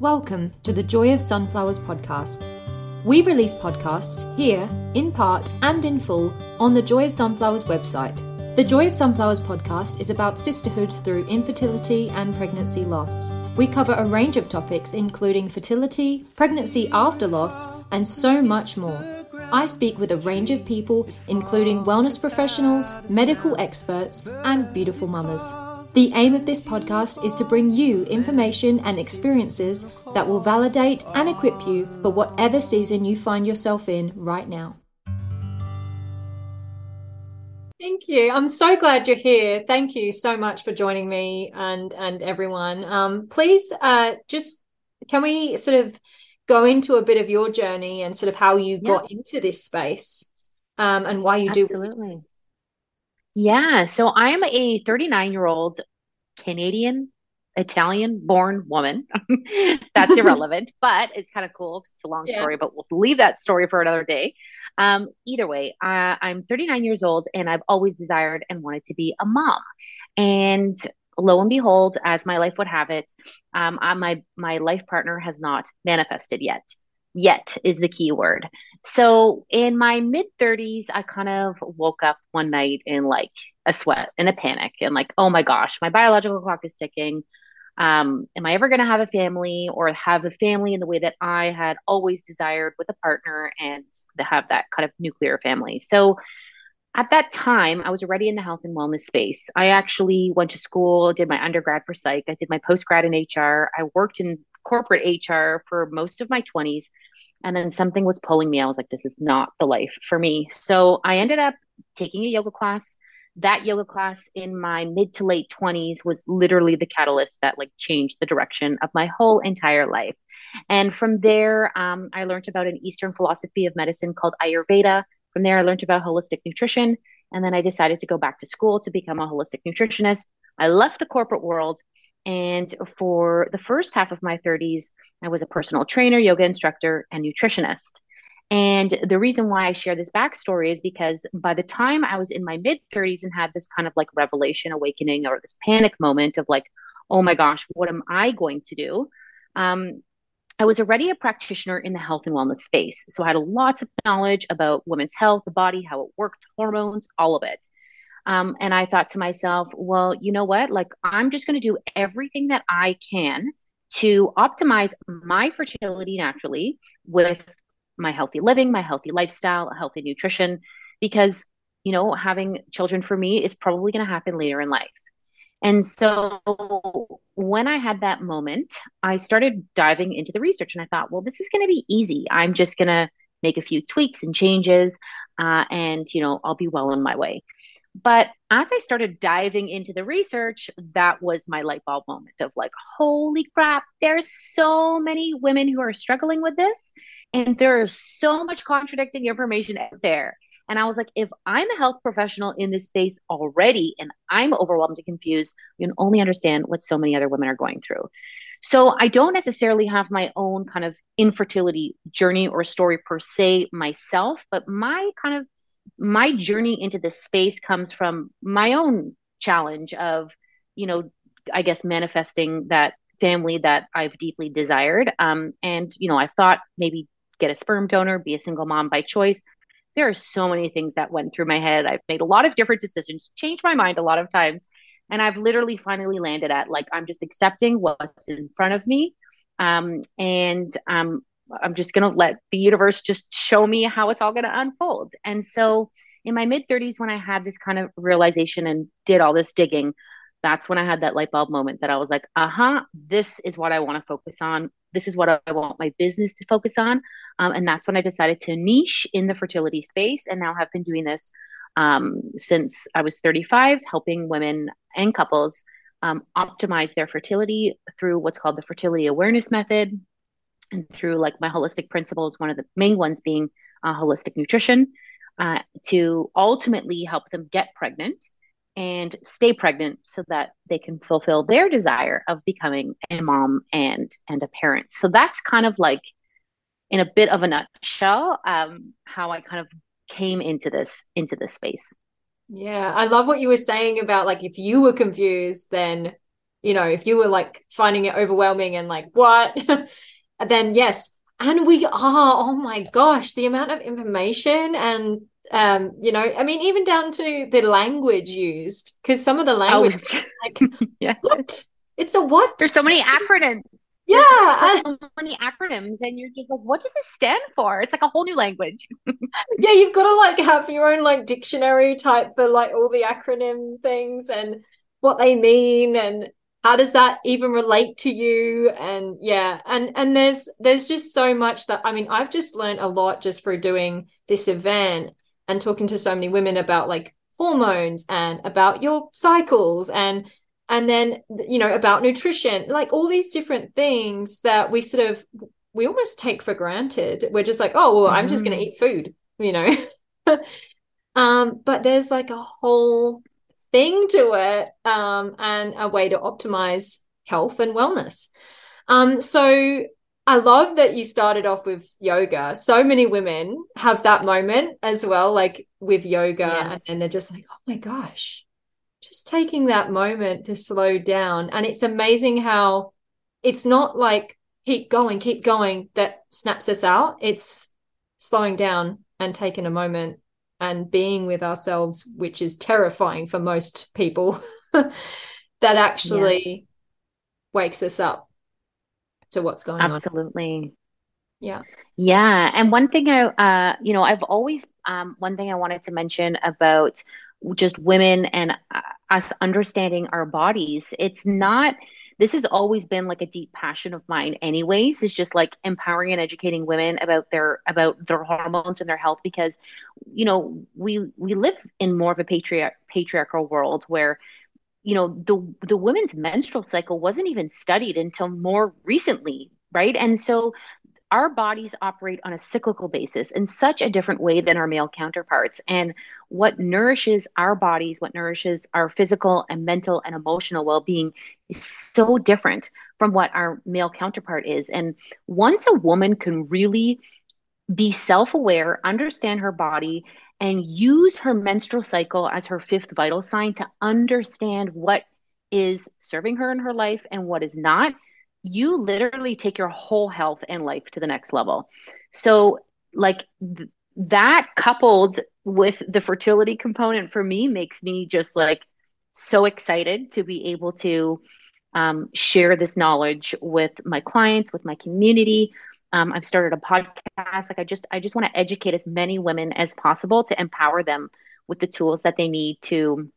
Welcome to the Joy of Sunflowers podcast. We release podcasts here, in part and in full, on the Joy of Sunflowers website. The Joy of Sunflowers podcast is about sisterhood through infertility and pregnancy loss. We cover a range of topics, including fertility, pregnancy after loss, and so much more. I speak with a range of people, including wellness professionals, medical experts, and beautiful mamas. The aim of this podcast is to bring you information and experiences that will validate and equip you for whatever season you find yourself in right now. Thank you. I'm so glad you're here. Thank you so much for joining me and and everyone. Um, please, uh, just can we sort of go into a bit of your journey and sort of how you yeah. got into this space um, and why you do absolutely. Yeah. So I'm a 39 year old Canadian, Italian born woman. That's irrelevant, but it's kind of cool. It's a long yeah. story, but we'll leave that story for another day. Um, either way, uh, I'm 39 years old and I've always desired and wanted to be a mom. And lo and behold, as my life would have it, um, my my life partner has not manifested yet yet is the key word. So in my mid 30s, I kind of woke up one night in like a sweat and a panic and like, oh my gosh, my biological clock is ticking. Um, am I ever going to have a family or have a family in the way that I had always desired with a partner and to have that kind of nuclear family? So at that time, I was already in the health and wellness space. I actually went to school, did my undergrad for psych, I did my postgrad in HR, I worked in corporate HR for most of my 20s. And then something was pulling me. I was like, this is not the life for me. So I ended up taking a yoga class. That yoga class in my mid to late 20s was literally the catalyst that like changed the direction of my whole entire life. And from there, um, I learned about an Eastern philosophy of medicine called Ayurveda. From there, I learned about holistic nutrition. And then I decided to go back to school to become a holistic nutritionist. I left the corporate world and for the first half of my 30s, I was a personal trainer, yoga instructor, and nutritionist. And the reason why I share this backstory is because by the time I was in my mid 30s and had this kind of like revelation awakening or this panic moment of like, oh my gosh, what am I going to do? Um, I was already a practitioner in the health and wellness space. So I had lots of knowledge about women's health, the body, how it worked, hormones, all of it. Um, and I thought to myself, well, you know what? Like, I'm just going to do everything that I can to optimize my fertility naturally with my healthy living, my healthy lifestyle, healthy nutrition, because, you know, having children for me is probably going to happen later in life. And so when I had that moment, I started diving into the research and I thought, well, this is going to be easy. I'm just going to make a few tweaks and changes, uh, and, you know, I'll be well on my way. But as I started diving into the research, that was my light bulb moment of like, holy crap, there's so many women who are struggling with this. And there's so much contradicting information out there. And I was like, if I'm a health professional in this space already and I'm overwhelmed and confused, you can only understand what so many other women are going through. So I don't necessarily have my own kind of infertility journey or story per se myself, but my kind of my journey into this space comes from my own challenge of, you know, I guess manifesting that family that I've deeply desired. Um, and, you know, I thought maybe get a sperm donor, be a single mom by choice. There are so many things that went through my head. I've made a lot of different decisions, changed my mind a lot of times. And I've literally finally landed at like, I'm just accepting what's in front of me. Um, and um, I'm just going to let the universe just show me how it's all going to unfold. And so in my mid 30s, when I had this kind of realization and did all this digging, that's when I had that light bulb moment that I was like, uh huh, this is what I want to focus on. This is what I want my business to focus on. Um, and that's when I decided to niche in the fertility space and now have been doing this um, since I was 35, helping women and couples um, optimize their fertility through what's called the fertility awareness method, and through like my holistic principles, one of the main ones being uh, holistic nutrition, uh, to ultimately help them get pregnant and stay pregnant so that they can fulfill their desire of becoming a mom and and a parent. So that's kind of like in a bit of a nutshell um, how I kind of came into this into this space. Yeah, I love what you were saying about like if you were confused, then you know, if you were like finding it overwhelming and like, what? then yes. And we are, oh my gosh, the amount of information and um you know i mean even down to the language used because some of the language oh, like yeah what? It's a what? There's so many acronyms. Yeah. So many acronyms and you're just like what does this stand for? It's like a whole new language. Yeah you've got to like have your own like dictionary type for like all the acronym things and what they mean and how does that even relate to you? And yeah and and there's there's just so much that i mean i've just learned a lot just through doing this event and talking to so many women about like hormones and about your cycles and and then you know about nutrition like all these different things that we sort of we almost take for granted. We're just like oh well i'm just going to mm-hmm. eat food you know? Um but there's like a whole thing to it um, and a way to optimize health and wellness. Um, so I love that you started off with yoga. So many women have that moment as well, like with yoga, yes. and then they're just like, oh my gosh, just taking that moment to slow down. And it's amazing how it's not like keep going, keep going that snaps us out. It's slowing down and taking a moment and being with ourselves, which is terrifying for most people, that actually yes. wakes us up to what's going Absolutely. on. Absolutely. Yeah. Yeah. And one thing I, uh, you know, I've always, um, one thing I wanted to mention about just women and uh, us understanding our bodies, it's not, this has always been like a deep passion of mine anyways is just like empowering and educating women about their about their hormones and their health because you know we we live in more of a patriarch patriarchal world where you know the the women's menstrual cycle wasn't even studied until more recently right? And so our bodies operate on a cyclical basis in such a different way than our male counterparts. And what nourishes our bodies, what nourishes our physical and mental and emotional well being is so different from what our male counterpart is. And once a woman can really be self aware, understand her body, and use her menstrual cycle as her fifth vital sign to understand what is serving her in her life and what is not you literally take your whole health and life to the next level. So, like th- that coupled with the fertility component for me makes me just like so excited to be able to um, share this knowledge with my clients, with my community. Um, I've started a podcast. Like I just, I just want to educate as many women as possible to empower them with the tools that they need to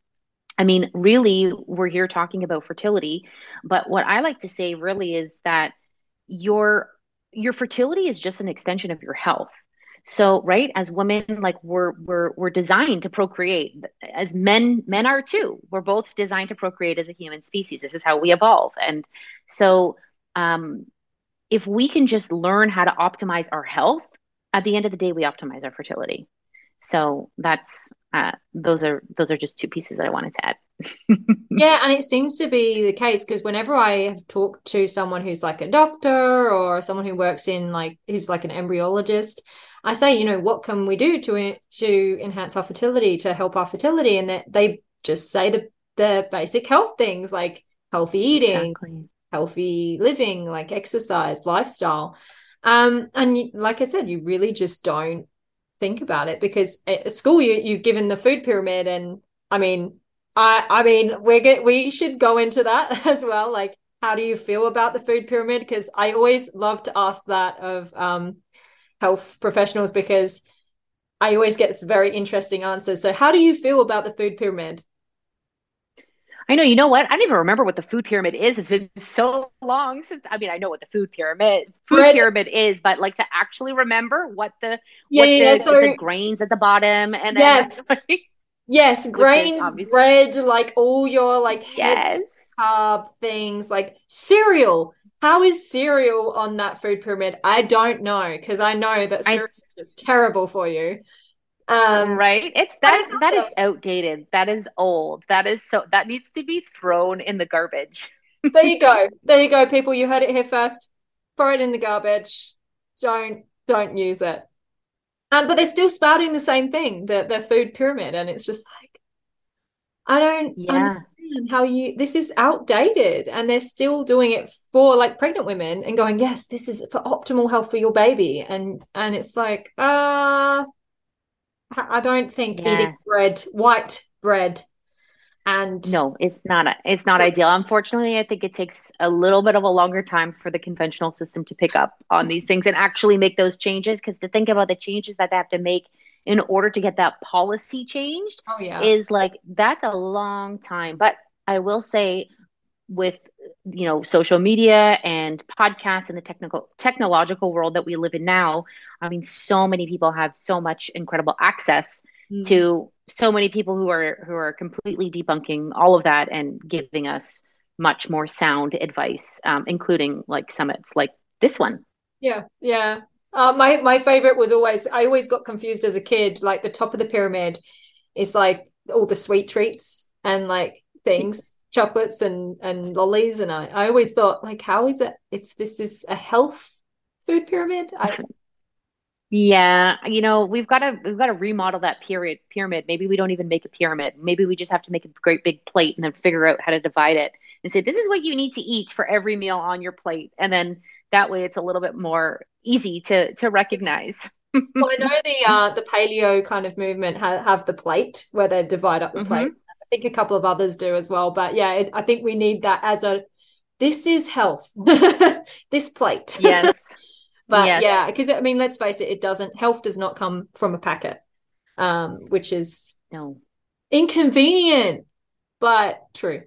I mean, really, we're here talking about fertility, but what I like to say really is that your your fertility is just an extension of your health. So, right, as women, like we're we're we're designed to procreate. As men, men are too. We're both designed to procreate as a human species. This is how we evolve. And so, um, if we can just learn how to optimize our health, at the end of the day, we optimize our fertility. So that's uh, those are those are just two pieces that I wanted to add. yeah, and it seems to be the case because whenever I have talked to someone who's like a doctor or someone who works in like who's like an embryologist, I say, you know, what can we do to to enhance our fertility to help our fertility, and that they just say the the basic health things like healthy eating, exactly. healthy living, like exercise, lifestyle. Um, and like I said, you really just don't think about it because at school you you're given the food pyramid and I mean I I mean we're get we should go into that as well. Like how do you feel about the food pyramid? Because I always love to ask that of um, health professionals because I always get very interesting answers. So how do you feel about the food pyramid I know. You know what? I don't even remember what the food pyramid is. It's been so long since. I mean, I know what the food pyramid food Bread. pyramid is, but like to actually remember what the yeah, what yeah, the, so, the grains at the bottom and yes, yes, grains, bread, like all your like yes carb things, like cereal. How is cereal on that food pyramid? I don't know because I know that cereal I, is just terrible for you. Um, right. It's that's that is outdated. That is old. That is so that needs to be thrown in the garbage. there you go. There you go, people. You heard it here first. Throw it in the garbage. Don't don't use it. Um, but they're still spouting the same thing, the the food pyramid, and it's just like I don't yeah. understand how you this is outdated and they're still doing it for like pregnant women and going, yes, this is for optimal health for your baby. And and it's like, uh I don't think yeah. eating bread, white bread and no it's not a, it's not ideal unfortunately i think it takes a little bit of a longer time for the conventional system to pick up on these things and actually make those changes because to think about the changes that they have to make in order to get that policy changed oh, yeah. is like that's a long time but i will say with you know social media and podcasts and the technical technological world that we live in now i mean so many people have so much incredible access mm. to so many people who are who are completely debunking all of that and giving us much more sound advice, um, including like summits like this one. Yeah, yeah. Uh, my my favorite was always I always got confused as a kid. Like the top of the pyramid is like all the sweet treats and like things, chocolates and and lollies, and I I always thought like how is it? It's this is a health food pyramid. I Yeah, you know, we've got to we've got to remodel that period pyramid. Maybe we don't even make a pyramid. Maybe we just have to make a great big plate and then figure out how to divide it and say this is what you need to eat for every meal on your plate. And then that way it's a little bit more easy to to recognize. well, I know the uh the paleo kind of movement ha- have the plate where they divide up the mm-hmm. plate. I think a couple of others do as well, but yeah, it, I think we need that as a this is health. this plate. Yes. But yes. yeah, because I mean, let's face it, it doesn't health does not come from a packet, um, which is no inconvenient, but true.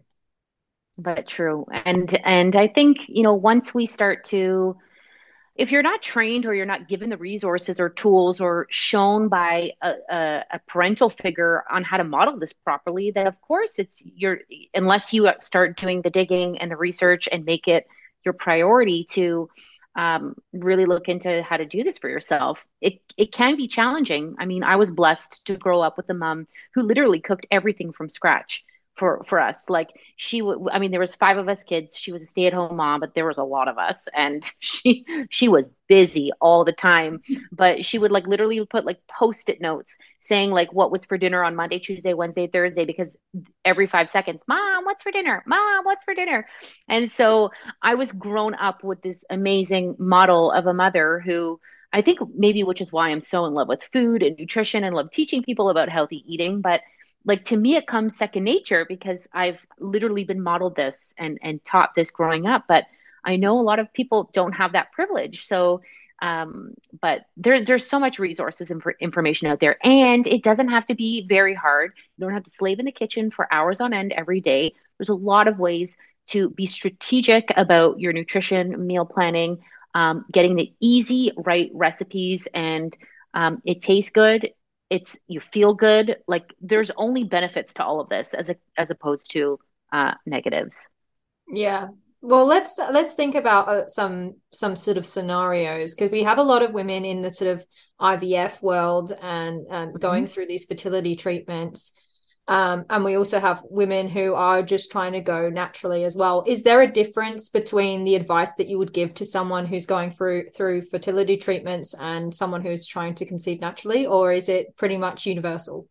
But true. And and I think, you know, once we start to if you're not trained or you're not given the resources or tools or shown by a, a, a, parental figure on how to model this properly, then of course it's your unless you start doing the digging and the research and make it your priority to um, really look into how to do this for yourself. It it can be challenging. I mean, I was blessed to grow up with a mom who literally cooked everything from scratch for for us. Like she would i mean there was five of us kids. She was a stay-at-home mom but there was a lot of us and she she was busy all the time. But she would like literally put like post-it notes saying like what was for dinner on monday tuesday wednesday thursday because every five seconds mom what's for dinner? Mom what's for dinner? And so i was grown up with this amazing model of a mother who I think maybe which is why I'm so in love with food and nutrition and love teaching people about healthy eating. But like to me it comes second nature because i've literally been modeled this and and taught this growing up but i know a lot of people don't have that privilege. So um, but there, there's so much resources and information out there and it doesn't have to be very hard. You don't have to slave in the kitchen for hours on end every day. There's a lot of ways to be strategic about your nutrition meal planning um, getting the easy right recipes and um, it tastes good it's you feel good. Like there's only benefits to all of this as a, as opposed to uh, negatives. Yeah. Well let's let's think about uh, some some sort of scenarios because we have a lot of women in the sort of ivf world and and mm-hmm. going through these fertility treatments um, and we also have women who are just trying to go naturally as well. Is there a difference between the advice that you would give to someone who's going through through fertility treatments and someone who's trying to conceive naturally, or is it pretty much universal?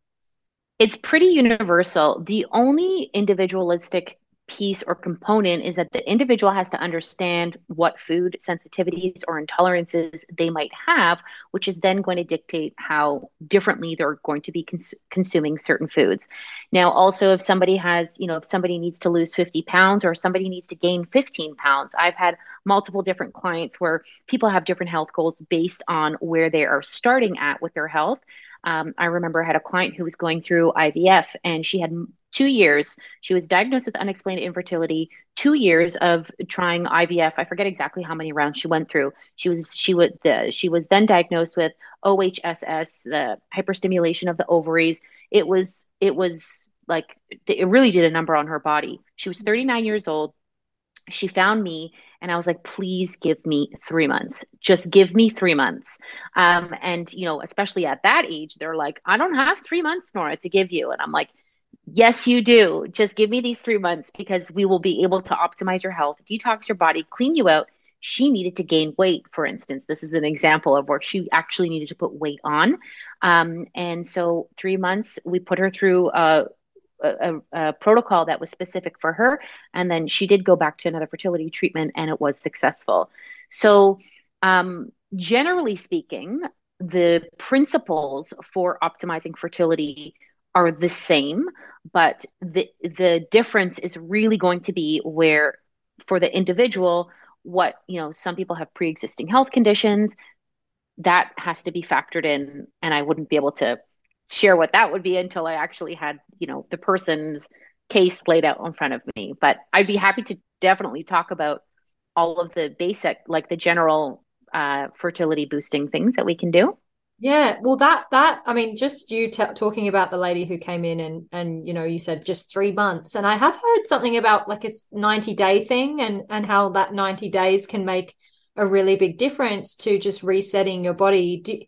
It's pretty universal. The only individualistic piece or component is that the individual has to understand what food sensitivities or intolerances they might have, which is then going to dictate how differently they're going to be cons- consuming certain foods. Now, also, if somebody has, you know, if somebody needs to lose 50 pounds or somebody needs to gain 15 pounds, I've had multiple different clients where people have different health goals based on where they are starting at with their health. Um, I remember I had a client who was going through IVF and she had two years. She was diagnosed with unexplained infertility, two years of trying IVF. I forget exactly how many rounds she went through. She was she would the, she was then diagnosed with OHSS, the hyperstimulation of the ovaries. It was it was like it really did a number on her body. She was 39 years old. She found me and I was like, please give me three months. Just give me three months. Um, and, you know, especially at that age, they're like, I don't have three months, Nora, to give you. And I'm like, yes, you do. Just give me these three months because we will be able to optimize your health, detox your body, clean you out. She needed to gain weight, for instance. This is an example of where she actually needed to put weight on. Um, and so, three months, we put her through a a, a, protocol that was specific for her. And then she did go back to another fertility treatment and it was successful. So, um, generally speaking, the principles for optimizing fertility are the same, but the the difference is really going to be where for the individual what you know some people have pre-existing health conditions that has to be factored in and i wouldn't be able to share what that would be until i actually had you know the person's case laid out in front of me. But i'd be happy to definitely talk about all of the basic like the general uh, fertility boosting things that we can do yeah, well, that that I mean, just you t- talking about the lady who came in and and you know you said just three months, and I have heard something about like a ninety day thing and and how that ninety days can make a really big difference to just resetting your body. Do,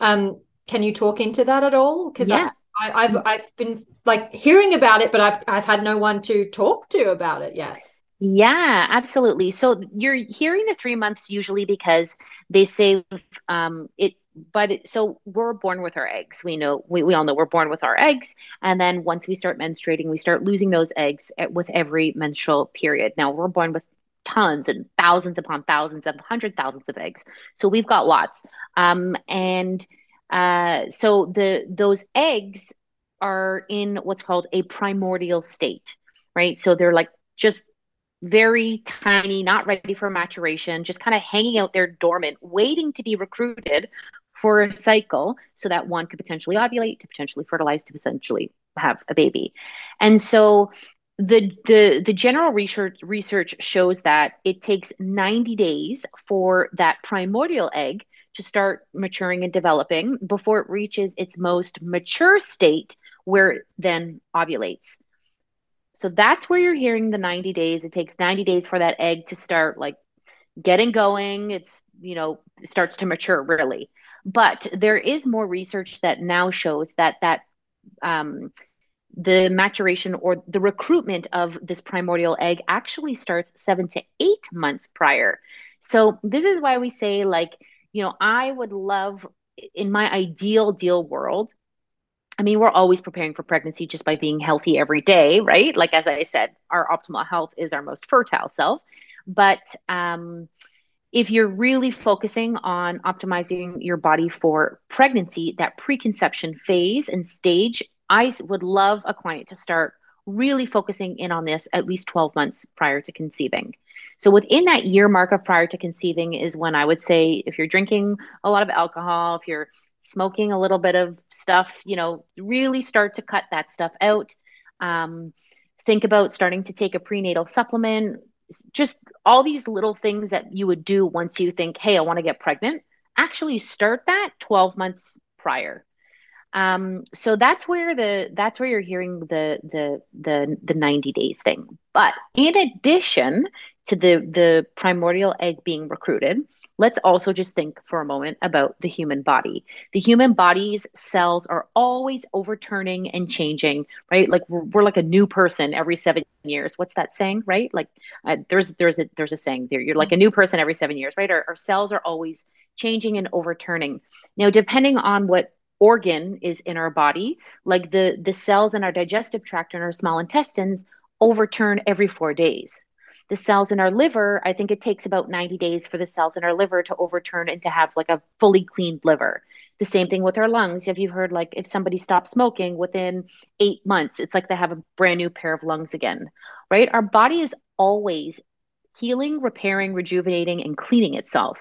um, can you talk into that at all? Because yeah. I, I, I've I've been like hearing about it, but I've I've had no one to talk to about it yet. Yeah, absolutely. So you're hearing the three months usually because they say um, it but it, so we're born with our eggs. We know we, we all know we're born with our eggs, and then once we start menstruating, we start losing those eggs at, with every menstrual period. Now we're born with tons and thousands upon thousands and hundred thousands of eggs, so we've got lots. Um, and uh, so the those eggs are in what's called a primordial state, right? So they're like just very tiny, not ready for maturation, just kind of hanging out there dormant, waiting to be recruited for a cycle so that one could potentially ovulate, to potentially fertilize, to potentially have a baby. And so the the the general research research shows that it takes 90 days for that primordial egg to start maturing and developing before it reaches its most mature state where it then ovulates. So that's where you're hearing the 90 days. It takes 90 days for that egg to start like getting going. It's, you know, starts to mature really. But there is more research that now shows that that um, the maturation or the recruitment of this primordial egg actually starts seven to eight months prior. So this is why we say, like, you know, I would love in my ideal deal world. I mean, we're always preparing for pregnancy just by being healthy every day, right? Like as I said, our optimal health is our most fertile self. But um, if you're really focusing on optimizing your body for pregnancy, that preconception phase and stage, I would love a client to start really focusing in on this at least 12 months prior to conceiving. So within that year mark of prior to conceiving is when I would say if you're drinking a lot of alcohol, if you're smoking a little bit of stuff, you know, really start to cut that stuff out. Um, think about starting to take a prenatal supplement, just all these little things that you would do once you think, hey, I want to get pregnant, actually start that 12 months prior. Um, so that's where the that's where you're hearing the the the the 90 days thing. But in addition to the the primordial egg being recruited, let's also just think for a moment about the human body. The human body's cells are always overturning and changing, right? Like we're, we're like a new person every seven years. What's that saying, right? Like uh, there's there's a there's a saying there. You're like a new person every seven years, right? Our, our cells are always changing and overturning. Now, depending on what organ is in our body, like the the cells in our digestive tract and our small intestines overturn every four days the cells in our liver, I think it takes about 90 days for the cells in our liver to overturn and to have like a fully cleaned liver. The same thing with our lungs. Have you heard like if somebody stops smoking within eight months, it's like they have a brand new pair of lungs again, right? Our body is always healing, repairing, rejuvenating, and cleaning itself.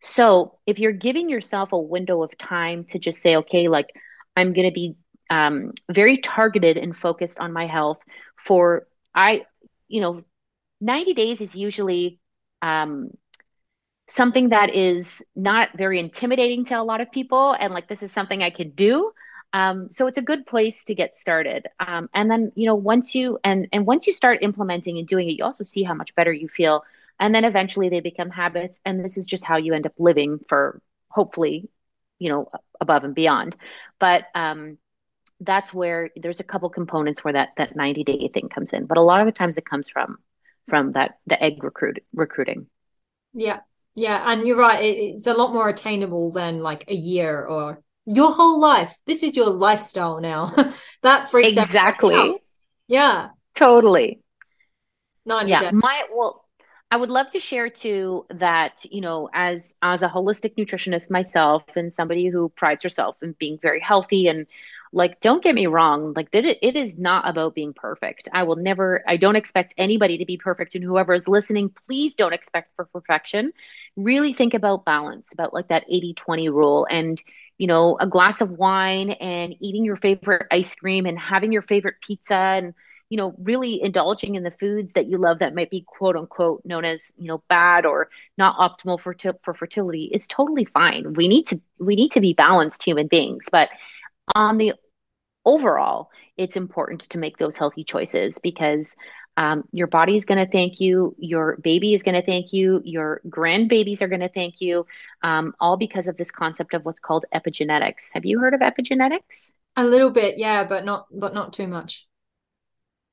So if you're giving yourself a window of time to just say, okay, like I'm going to be um, very targeted and focused on my health for I, you know, 90 days is usually um, something that is not very intimidating to a lot of people. And like, this is something I could do. Um, so it's a good place to get started. Um, and then, you know, once you, and, and once you start implementing and doing it, you also see how much better you feel. And then eventually they become habits. And this is just how you end up living for hopefully, you know, above and beyond. But, um, that's where there's a couple components where that that 90 day thing comes in but a lot of the times it comes from from that the egg recruit recruiting. Yeah, yeah, and you're right. It, it's a lot more attainable than like a year or your whole life. This is your lifestyle now. that freaks exactly. Yeah. Totally. No, yeah. My well, I would love to share too that, you know, as as a holistic nutritionist myself and somebody who prides herself in being very healthy and like don't get me wrong, like that it, is not about being perfect. I will never I don't expect anybody to be perfect and whoever is listening, please don't expect for perfection. Really think about balance, about like that 80/20 rule and you know, a glass of wine and eating your favorite ice cream and having your favorite pizza and you know really indulging in the foods that you love that might be quote unquote known as you know bad or not optimal for for fertility is totally fine we need to we need to be balanced human beings but on the overall it's important to make those healthy choices because um, your body is going to thank you your baby is going to thank you your grandbabies are going to thank you um, all because of this concept of what's called epigenetics have you heard of epigenetics a little bit yeah but not but not too much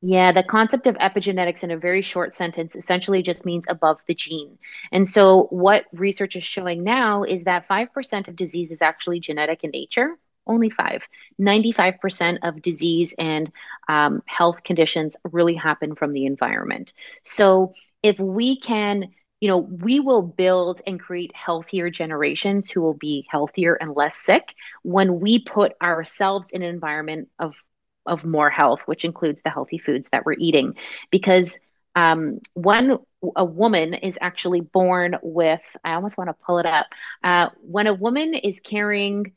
yeah, the concept of epigenetics in a very short sentence essentially just means above the gene. And so, what research is showing now is that 5% of disease is actually genetic in nature. Only five. 95% of disease and um, health conditions really happen from the environment. So, if we can you know, we will build and create healthier generations who will be healthier and less sick when we put ourselves in an environment of of more health, which includes the healthy foods that we're eating. Because um, one, a woman is actually born with, I almost want to pull it up. Uh, when a woman is carrying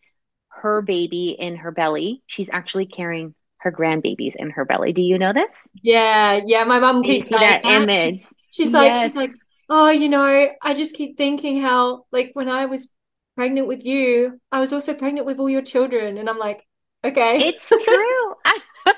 her baby in her belly, she's actually carrying her grandbabies in her belly. Do you know this? Yeah, yeah. My mom keeps saying that, that, image. She, she's yes. like, she's like, oh, you know, I just keep thinking how, like, when I was pregnant with you, I was also pregnant with all your children, and I'm like, okay, it's true.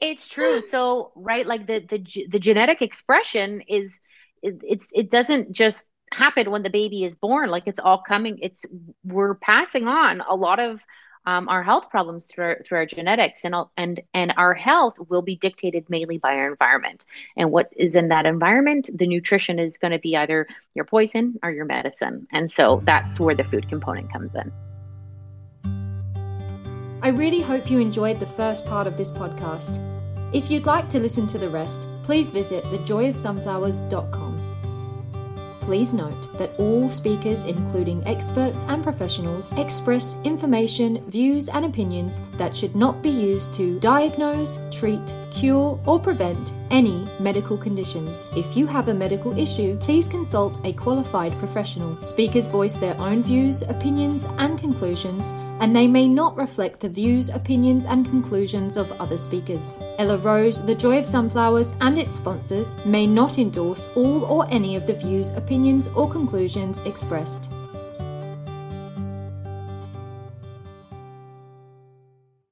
it's true. So, right, like the the the genetic expression is it, it's it doesn't just happen when the baby is born. Like it's all coming. It's we're passing on a lot of um, our health problems through our, through our genetics, and and and our health will be dictated mainly by our environment. And what is in that environment, the nutrition is going to be either your poison or your medicine. And so that's where the food component comes in. I really hope you enjoyed the first part of this podcast. If you'd like to listen to the rest, please visit thejoyofsunflowers.com. Please note that all speakers, including experts and professionals, express information, views, and opinions that should not be used to diagnose, treat, cure, or prevent any medical conditions. If you have a medical issue, please consult a qualified professional. Speakers voice their own views, opinions, and conclusions, and they may not reflect the views, opinions, and conclusions of other speakers. Ella Rose, The Joy of Sunflowers, and its sponsors may not endorse all or any of the views, opinions, or conclusions expressed.